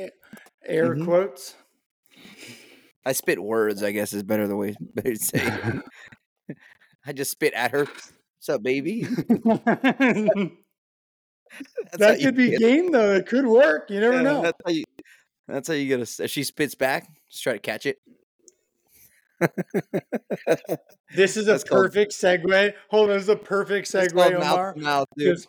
Air Mhm. quotes. I spit words. I guess is better the way better to say. it. (laughs) (laughs) I just spit at her. What's up, baby? that (laughs) That's how you could be game though. It could work. You never yeah, know. That's how you. That's how you get a. she spits back, just try to catch it. This is a That's called- perfect segue. Hold on, this is a perfect segue, Omar. mouth, dude. This,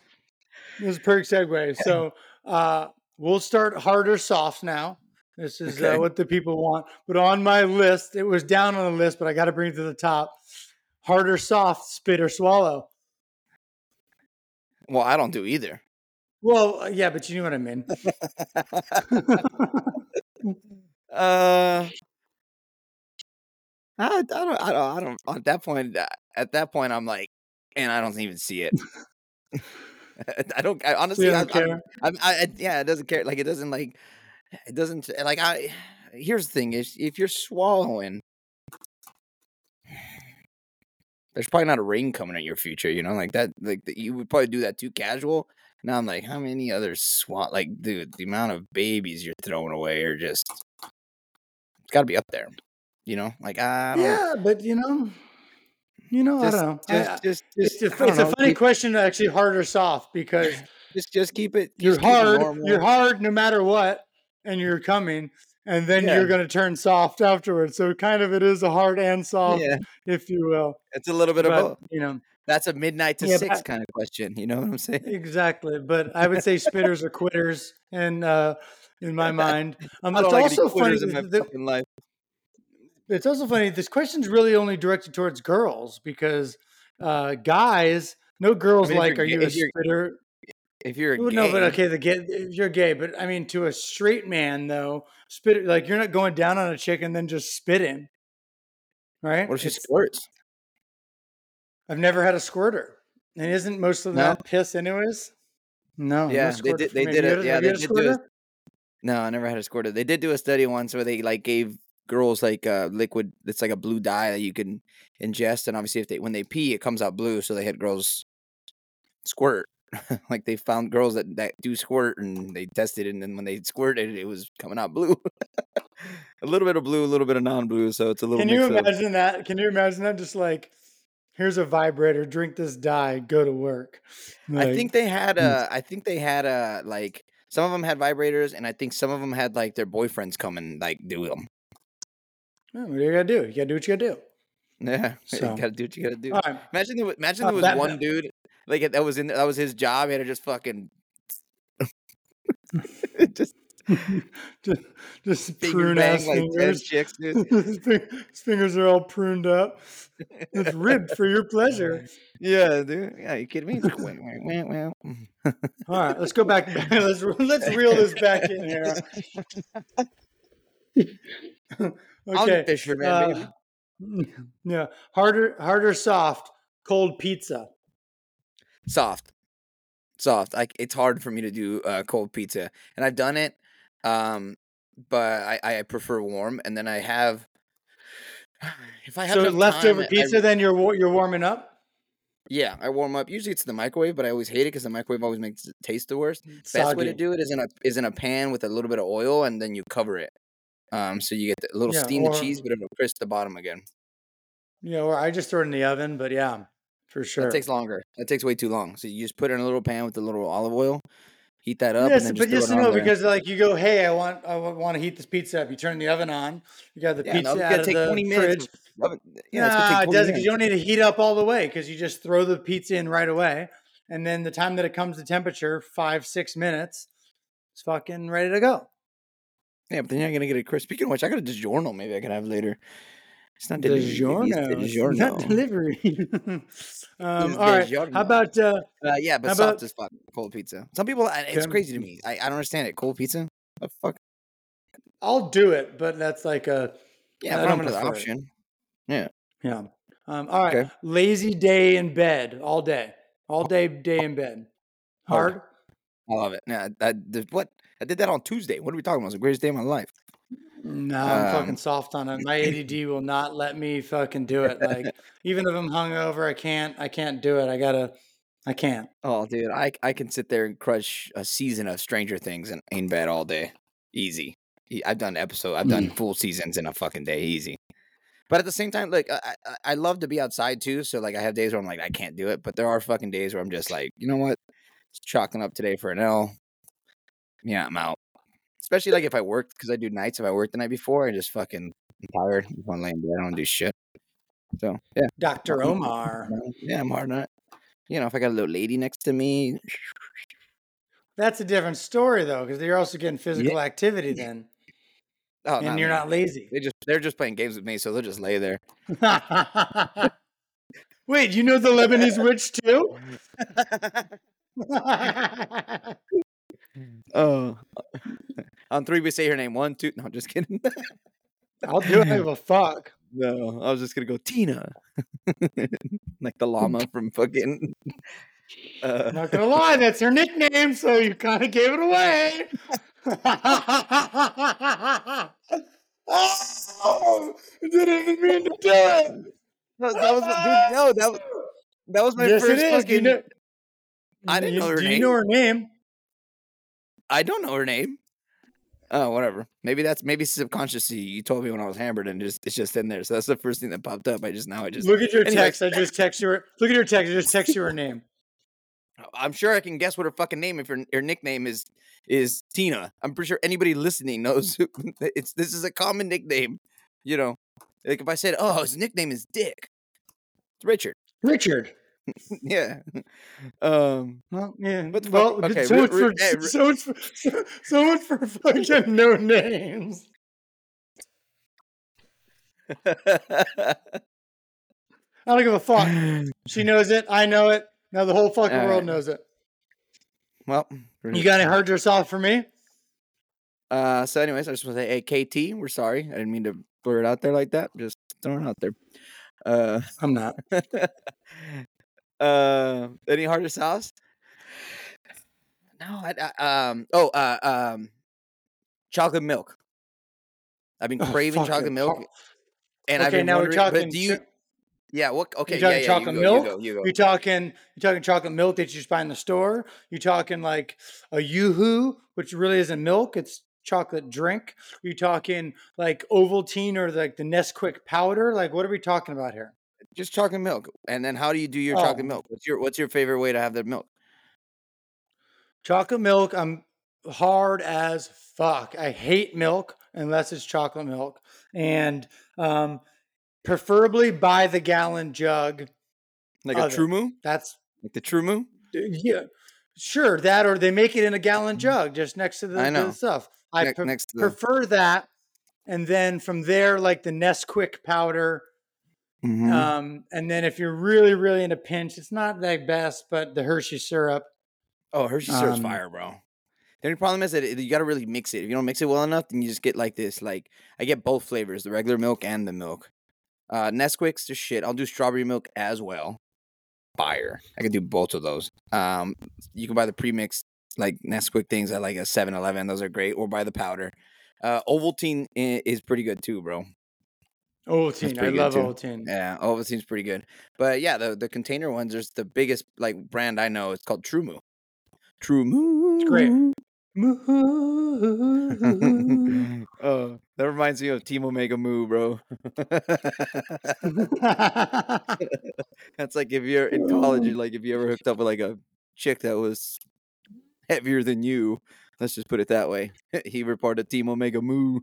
this is a perfect segue. So uh, we'll start hard or soft now. This is Okay. uh, what the people want. But on my list, it was down on the list, but I got to bring it to the top. Hard or soft, spit or swallow. Well, I don't do either. Well, uh, yeah, but you know what I mean. (laughs) Uh, I, I don't, I don't, I don't. At that point, uh, at that point, I'm like, and I don't even see it. (laughs) (laughs) I don't. I, honestly, I, don't I'm- care. I, I, yeah, it doesn't care. Like it doesn't like, it doesn't like. I here's the thing: is if you're swallowing, there's probably not a ring coming in your future. You know, like that. Like you would probably do that too casual. Now I'm like, how many other swat? Like, dude, the amount of babies you're throwing away are just. It's got to be up there. You know, like I. Yeah, but you know, you know, Just, I don't know. Just, I- just, it's just, a, I don't it's a funny keep- question, actually, hard or soft, because (laughs) Just, just keep it. you're it hard, normal. you're hard no matter what, and you're coming, and then Yeah. you're going to turn soft afterwards. So kind of it is a hard and soft, Yeah, if you will. it's a little bit of But both. you know, That's a midnight to Yeah, six I- kind of question. You know what I'm saying? exactly. But I would say (laughs) spitters are quitters, and uh, in my (laughs) mind, um, I don't it's like also funny. in my that- life. It's also funny. This question's really only directed towards girls because uh, guys, no girls I mean, like, "Are you a spitter?" If you're a Well, gay, no, but okay, the gay, if you're gay, but I mean, to a straight man though, spit like you're not going down on a chick and then just spitting, right? what if she It's- squirts? I've never had a squirter, and isn't most of No? that piss anyways? No, no Yeah, they did- they did it- yeah, they did do a- No, I never had a squirter. They did do a study once where they like gave girls like uh, liquid. It's like a blue dye that you can ingest, and obviously, if they when they pee, it comes out blue. So they had girls squirt. (laughs) like they found girls that that do squirt, and they tested, it, and then when they squirted, it was coming out blue. (laughs) a little bit of blue, a little bit of non-blue. So it's a little. Can you imagine that? Can you imagine that? Just like, here's a vibrator, drink this dye, go to work. I think they had mm. uh think they had a like some of them had vibrators and I think some of them had like their boyfriends come and like do them. What do you gotta do? You gotta do what you gotta do. Yeah, (laughs) So- you gotta do what you gotta do. All right. Imagine there was, imagine Uh, there was one dude like that was in that was his job. He had to just fucking (laughs) (laughs) just just, just finger prune ass like fingers. chicks, his, fingers are all pruned up. It's ribbed for your pleasure. Yeah, dude. Yeah, you kidding me? All right, let's go back. let's let's reel this back in here. Okay. fisherman, baby. uh, (laughs) yeah, harder, harder, soft, cold pizza. soft soft like it's hard for me to do uh, cold pizza and i've done it um but i i prefer warm and then i have (sighs) if i have So leftover time, I- pizza, then you're you're warming up. yeah i warm up usually it's the microwave but i always hate it because the microwave always makes it taste the worst best way to do it is in a is in a pan with a little bit of oil and then you cover it um so you get a little Yeah, steam or- the cheese but it'll crisp the bottom again Yeah, or I just throw it in the oven, but yeah, for sure. that takes longer that takes way too long so you just put it in a little pan with a little olive oil heat that up Yes, and then but just yes and no, because like you go, hey, I want I want to heat this pizza up. You turn the oven on. You got the Yeah, no, pizza it's out of take the 20 minutes fridge. yeah, nah, it doesn't because you don't need to heat up all the way because you just throw the pizza in right away, and then the time that it comes to temperature, five six minutes, it's fucking ready to go. Yeah, but then you're not gonna get it crisp. Speaking of which, I got a DiGiorno. Maybe I can have later. It's not delivery. maybe it's DiGiorno, (laughs) it's not delivery. (laughs) um, all right, DiGiorno. how about uh, Uh, yeah, but soft about- as fuck. Cold pizza. Some people, it's crazy to me. I, I don't understand it. Cold pizza. The fuck. I'll do it, but that's like a Yeah, I don't another prefer it. option. Yeah. Um, all right. Okay. Lazy day in bed all day. All day, day in bed. Hard. Hard. I love it. Yeah, I, what I did that on Tuesday. What are we talking about? It's the greatest day of my life. No, I'm Um, fucking soft on it. My (laughs) ADD will not let me fucking do it. Like (laughs) even if I'm hungover, I can't. I can't do it. I gotta. I can't. Oh, dude, I I can sit there and crush a season of Stranger Things in, in bed all day, easy. I've done episode, I've done full seasons in a fucking day, easy. But at the same time, like I, I I love to be outside too. So like I have days where I'm like I can't do it, but there are fucking days where I'm just like, you know what, it's chalking up today for an L. Yeah, I'm out. Especially like if I worked because I do nights. If I worked the night before, I just fucking I'm tired. I want to lay in bed. I don't do shit. So yeah, Dr. Omar. yeah, I'm hard on it. You know, if I got a little lady next to me, That's a different story though, because you're also getting physical activity then, oh, and you're not lazy. They just they're just playing games with me, so they'll just lay there. (laughs) Wait, you know the Lebanese witch too? (laughs) (laughs) Oh, (laughs) on three we say her name. One, two. No, just kidding. (laughs) I'll do it. I give a fuck. no, I was just gonna go Tina, (laughs) like the llama from fucking. Uh, Not gonna lie, that's her nickname, so you kind of gave it away. oh, I didn't even mean to do it. no, that was dude, no, that was that was my yes, first is. You fucking. know, I didn't you- know her do name. you know her name? I don't know her name. Oh, whatever. Maybe that's maybe subconsciously you told me when I was hammered and just it's just in there. So that's the first thing that popped up. I just now I just Look at your text. I just text you. Her, look at your text. I just text you her name. (laughs) I'm sure I can guess what her fucking name if her, her nickname is is Tina. I'm pretty sure anybody listening knows who, (laughs) it's this is a common nickname. You know, like if I said, "Oh, his nickname is Dick," it's Richard. Richard. (laughs) yeah. Um. Well, yeah. What the well, fuck? Okay, so, much for, hey, so, much for, so, so much for fucking no names. (laughs) I don't give a fuck. She (laughs) knows it. I know it. Now the whole fucking All world knows it. well, You got any hard yourself for me? Uh. So, anyways, I just want to say, hey, KT, we're sorry. I didn't mean to blur it out there like that. Just throwing it out there. Uh. I'm not. Uh, any harder sauce? No, I, I um. Oh, uh, um, chocolate milk. I've been Oh, craving fuck chocolate it. milk, and I've okay, been now we're talking. but do you? Yeah. What? Okay. talking yeah, yeah. chocolate you go, milk? You go. You go. You're talking. You're talking chocolate milk that you just buy in the store. You're talking like a YooHoo, which really isn't milk. It's chocolate drink. You're talking like Ovaltine or like the Nesquik powder. Like, what are we talking about here? Just chocolate milk, and then how do you do your chocolate Oh. milk? What's your What's your favorite way to have the milk? Chocolate milk. I'm hard as fuck. I hate milk unless it's chocolate milk, and um, preferably by the gallon jug. Like a. True Moo? That's Like the True Moo? yeah, sure that or they make it in a gallon jug just next to the, I the know. stuff. I Ne- pre- the- prefer that, and then from there, like the Nesquik powder. Mhm. Um, and then if you're really, really in a pinch, it's not that best, but the Hershey syrup. Oh, Hershey syrup's Um, fire, bro. The only problem is that it- you got to really mix it. If you don't mix it well enough, then you just get like this. Like I get both flavors, the regular milk and the milk. Uh, Nesquik's the shit. I'll do strawberry milk as well. Fire. I can do both of those. Um, you can buy the pre-mixed like Nesquik things at like a 7-Eleven. Those are great. Or buy the powder. Uh, Ovaltine is pretty good too, bro. Ovaltine. I love too. Ovaltine. Yeah, Ovaltine's pretty good. But yeah, the the container ones. There's the biggest like brand I know. It's called True Moo. True Moo. It's great. (laughs) (laughs) oh, that reminds me of Team Omega Moo, bro. (laughs) That's like if you're in college, you're like if you ever hooked up with like a chick that was heavier than you. Let's just put it that way. he reported Team Omega Moo.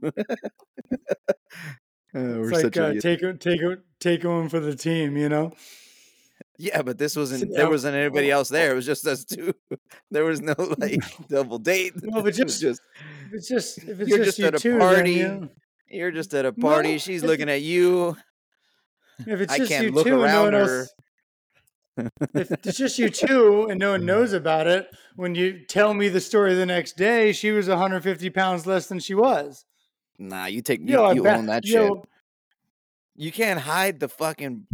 Oh, we're it's like such a uh, take a- take take one for the team, you know. Yeah, but this wasn't. Sit There wasn't anybody else there. It was just us two. (laughs) There was no like (laughs) double date. (laughs) No, but It was just- If it's just if it's You're just, just you at a two, party. then, you- you're just at a party. No, She's if looking at you. if it's I just can't you look two and no one else, if it's just you two and no one knows about it, when you tell me the story the next day, she was 150 pounds less than she was. Nah, you take you, Yo, you bet- own that yo, shit. You can't hide the fucking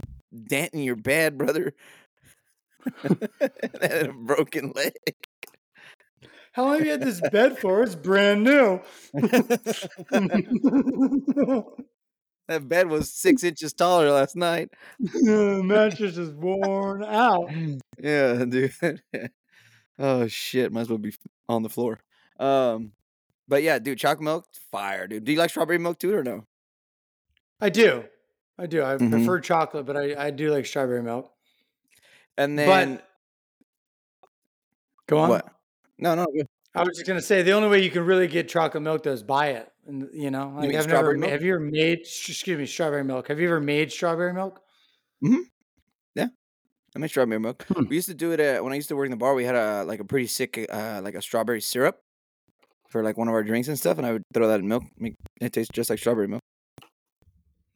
dent in your bed, brother. (laughs) and a (laughs) broken leg. How long have you had this bed for? It's brand new. (laughs) that bed was six inches taller last night. the mattress is worn out. Yeah, dude. oh shit, might as well be on the floor. Um, but yeah, dude, chocolate milk, fire, dude. Do you like strawberry milk too, or no? I do. I do. I Mhm. prefer chocolate, but I, I do like strawberry milk. And then but go on. what? No, no. I was just gonna say the only way you can really get chocolate milk though is buy it, and you know, like mean I've never. milk? Have you ever made? Excuse me, strawberry milk. Have you ever made strawberry milk? Hmm. Yeah, I made strawberry milk. Hmm. We used to do it at, when I used to work in the bar. We had a like a pretty sick uh like a strawberry syrup for like one of our drinks and stuff, and I would throw that in milk. Make it tastes just like strawberry milk.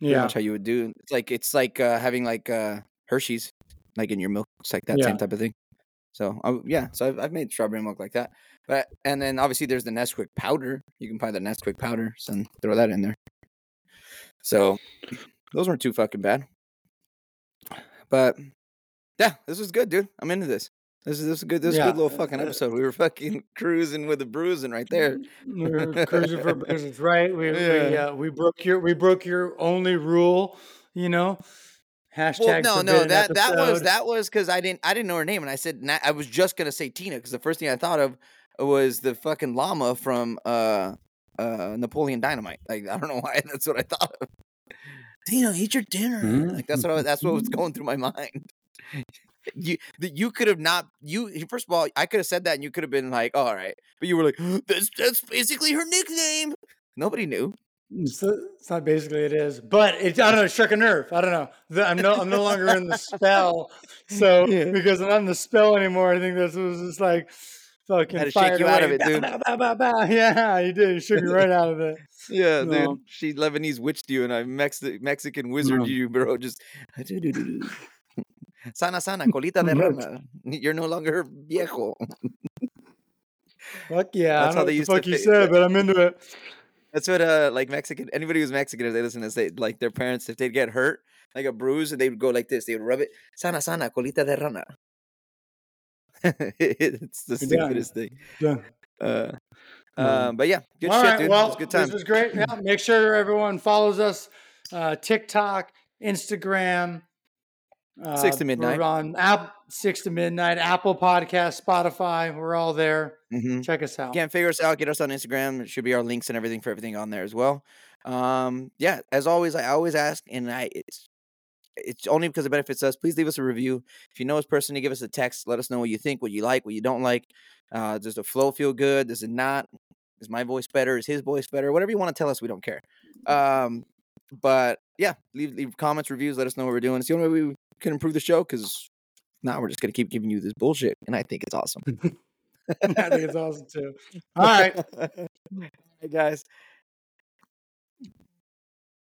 Yeah. much how you would do. It's like it's like uh, having like uh Hershey's like in your milk. It's like that Yeah. same type of thing. So I, yeah, so I've, I've made strawberry milk like that. But and then obviously there's the Nesquik powder. You can buy the Nesquik powder, so then throw that in there. So those weren't too fucking bad. But yeah, this was good, dude. I'm into this. This is this is good. This is a Yeah, good little fucking episode. We were fucking (laughs) cruising with the bruising right there. We were cruising for business, right? (laughs) We we, uh, we broke your we broke your only rule, you know. Hashtag Well, no, no, that that was that was because I didn't I didn't know her name, and I said I was just gonna say Tina because the first thing I thought of was the fucking llama from uh uh Napoleon Dynamite. Like I don't know (laughs) why that's what I thought of. Tina, eat your dinner. Mhm. Like that's what I, that's what was going through my mind. You that you could have not you first of all I could have said that and you could have been like all right, but you were like that's that's basically her nickname. Nobody knew. Mm, it's, it's not basically it is, but it I don't know. It struck a nerve. I don't know. I'm no I'm no longer in the spell, so (laughs) Yeah. because I'm not in the spell anymore, I think this was just like fucking Had to shake you out of it, dude. Bah, bah, bah. (laughs) Yeah, you did. You shook me right out of it. (laughs) Yeah, No. dude. She Lebanese witched you, and I Mex- Mexican wizard No. you, bro. Just sana sana (laughs) colita de rana. You're no longer viejo. Fuck (laughs) yeah! That's how they used the to you say- said, but I'm into it. That's what uh like Mexican anybody who's Mexican if they listen to this, they like their parents if they'd get hurt like a bruise and they would go like this, they would rub it sana sana colita de rana. (laughs) it's the stupidest thing. Yeah. Uh, um, but yeah, good All shit, right, dude. Well, it was good time. this was great. Yeah, make sure everyone follows us. Uh, TikTok, Instagram. Uh, Six to midnight. We're on app six to midnight. Apple Podcast, Spotify. We're all there. Mhm. Check us out. Can't figure us out. Get us on Instagram. It should be our links and everything for everything on there as well. Um, yeah, as always, I always ask, and I it's it's only because it benefits us. Please leave us a review. If you know us personally, give us a text. Let us know what you think, what you like, what you don't like. Uh, does the flow feel good? Does it not? Is my voice better? Is his voice better? Whatever you want to tell us, we don't care. Um, but yeah, leave leave comments, reviews. Let us know what we're doing. It's the only way we can improve the show because now we're just gonna keep giving you this bullshit, and I think it's awesome. (laughs) I think it's awesome too. (laughs) All right. All right, guys.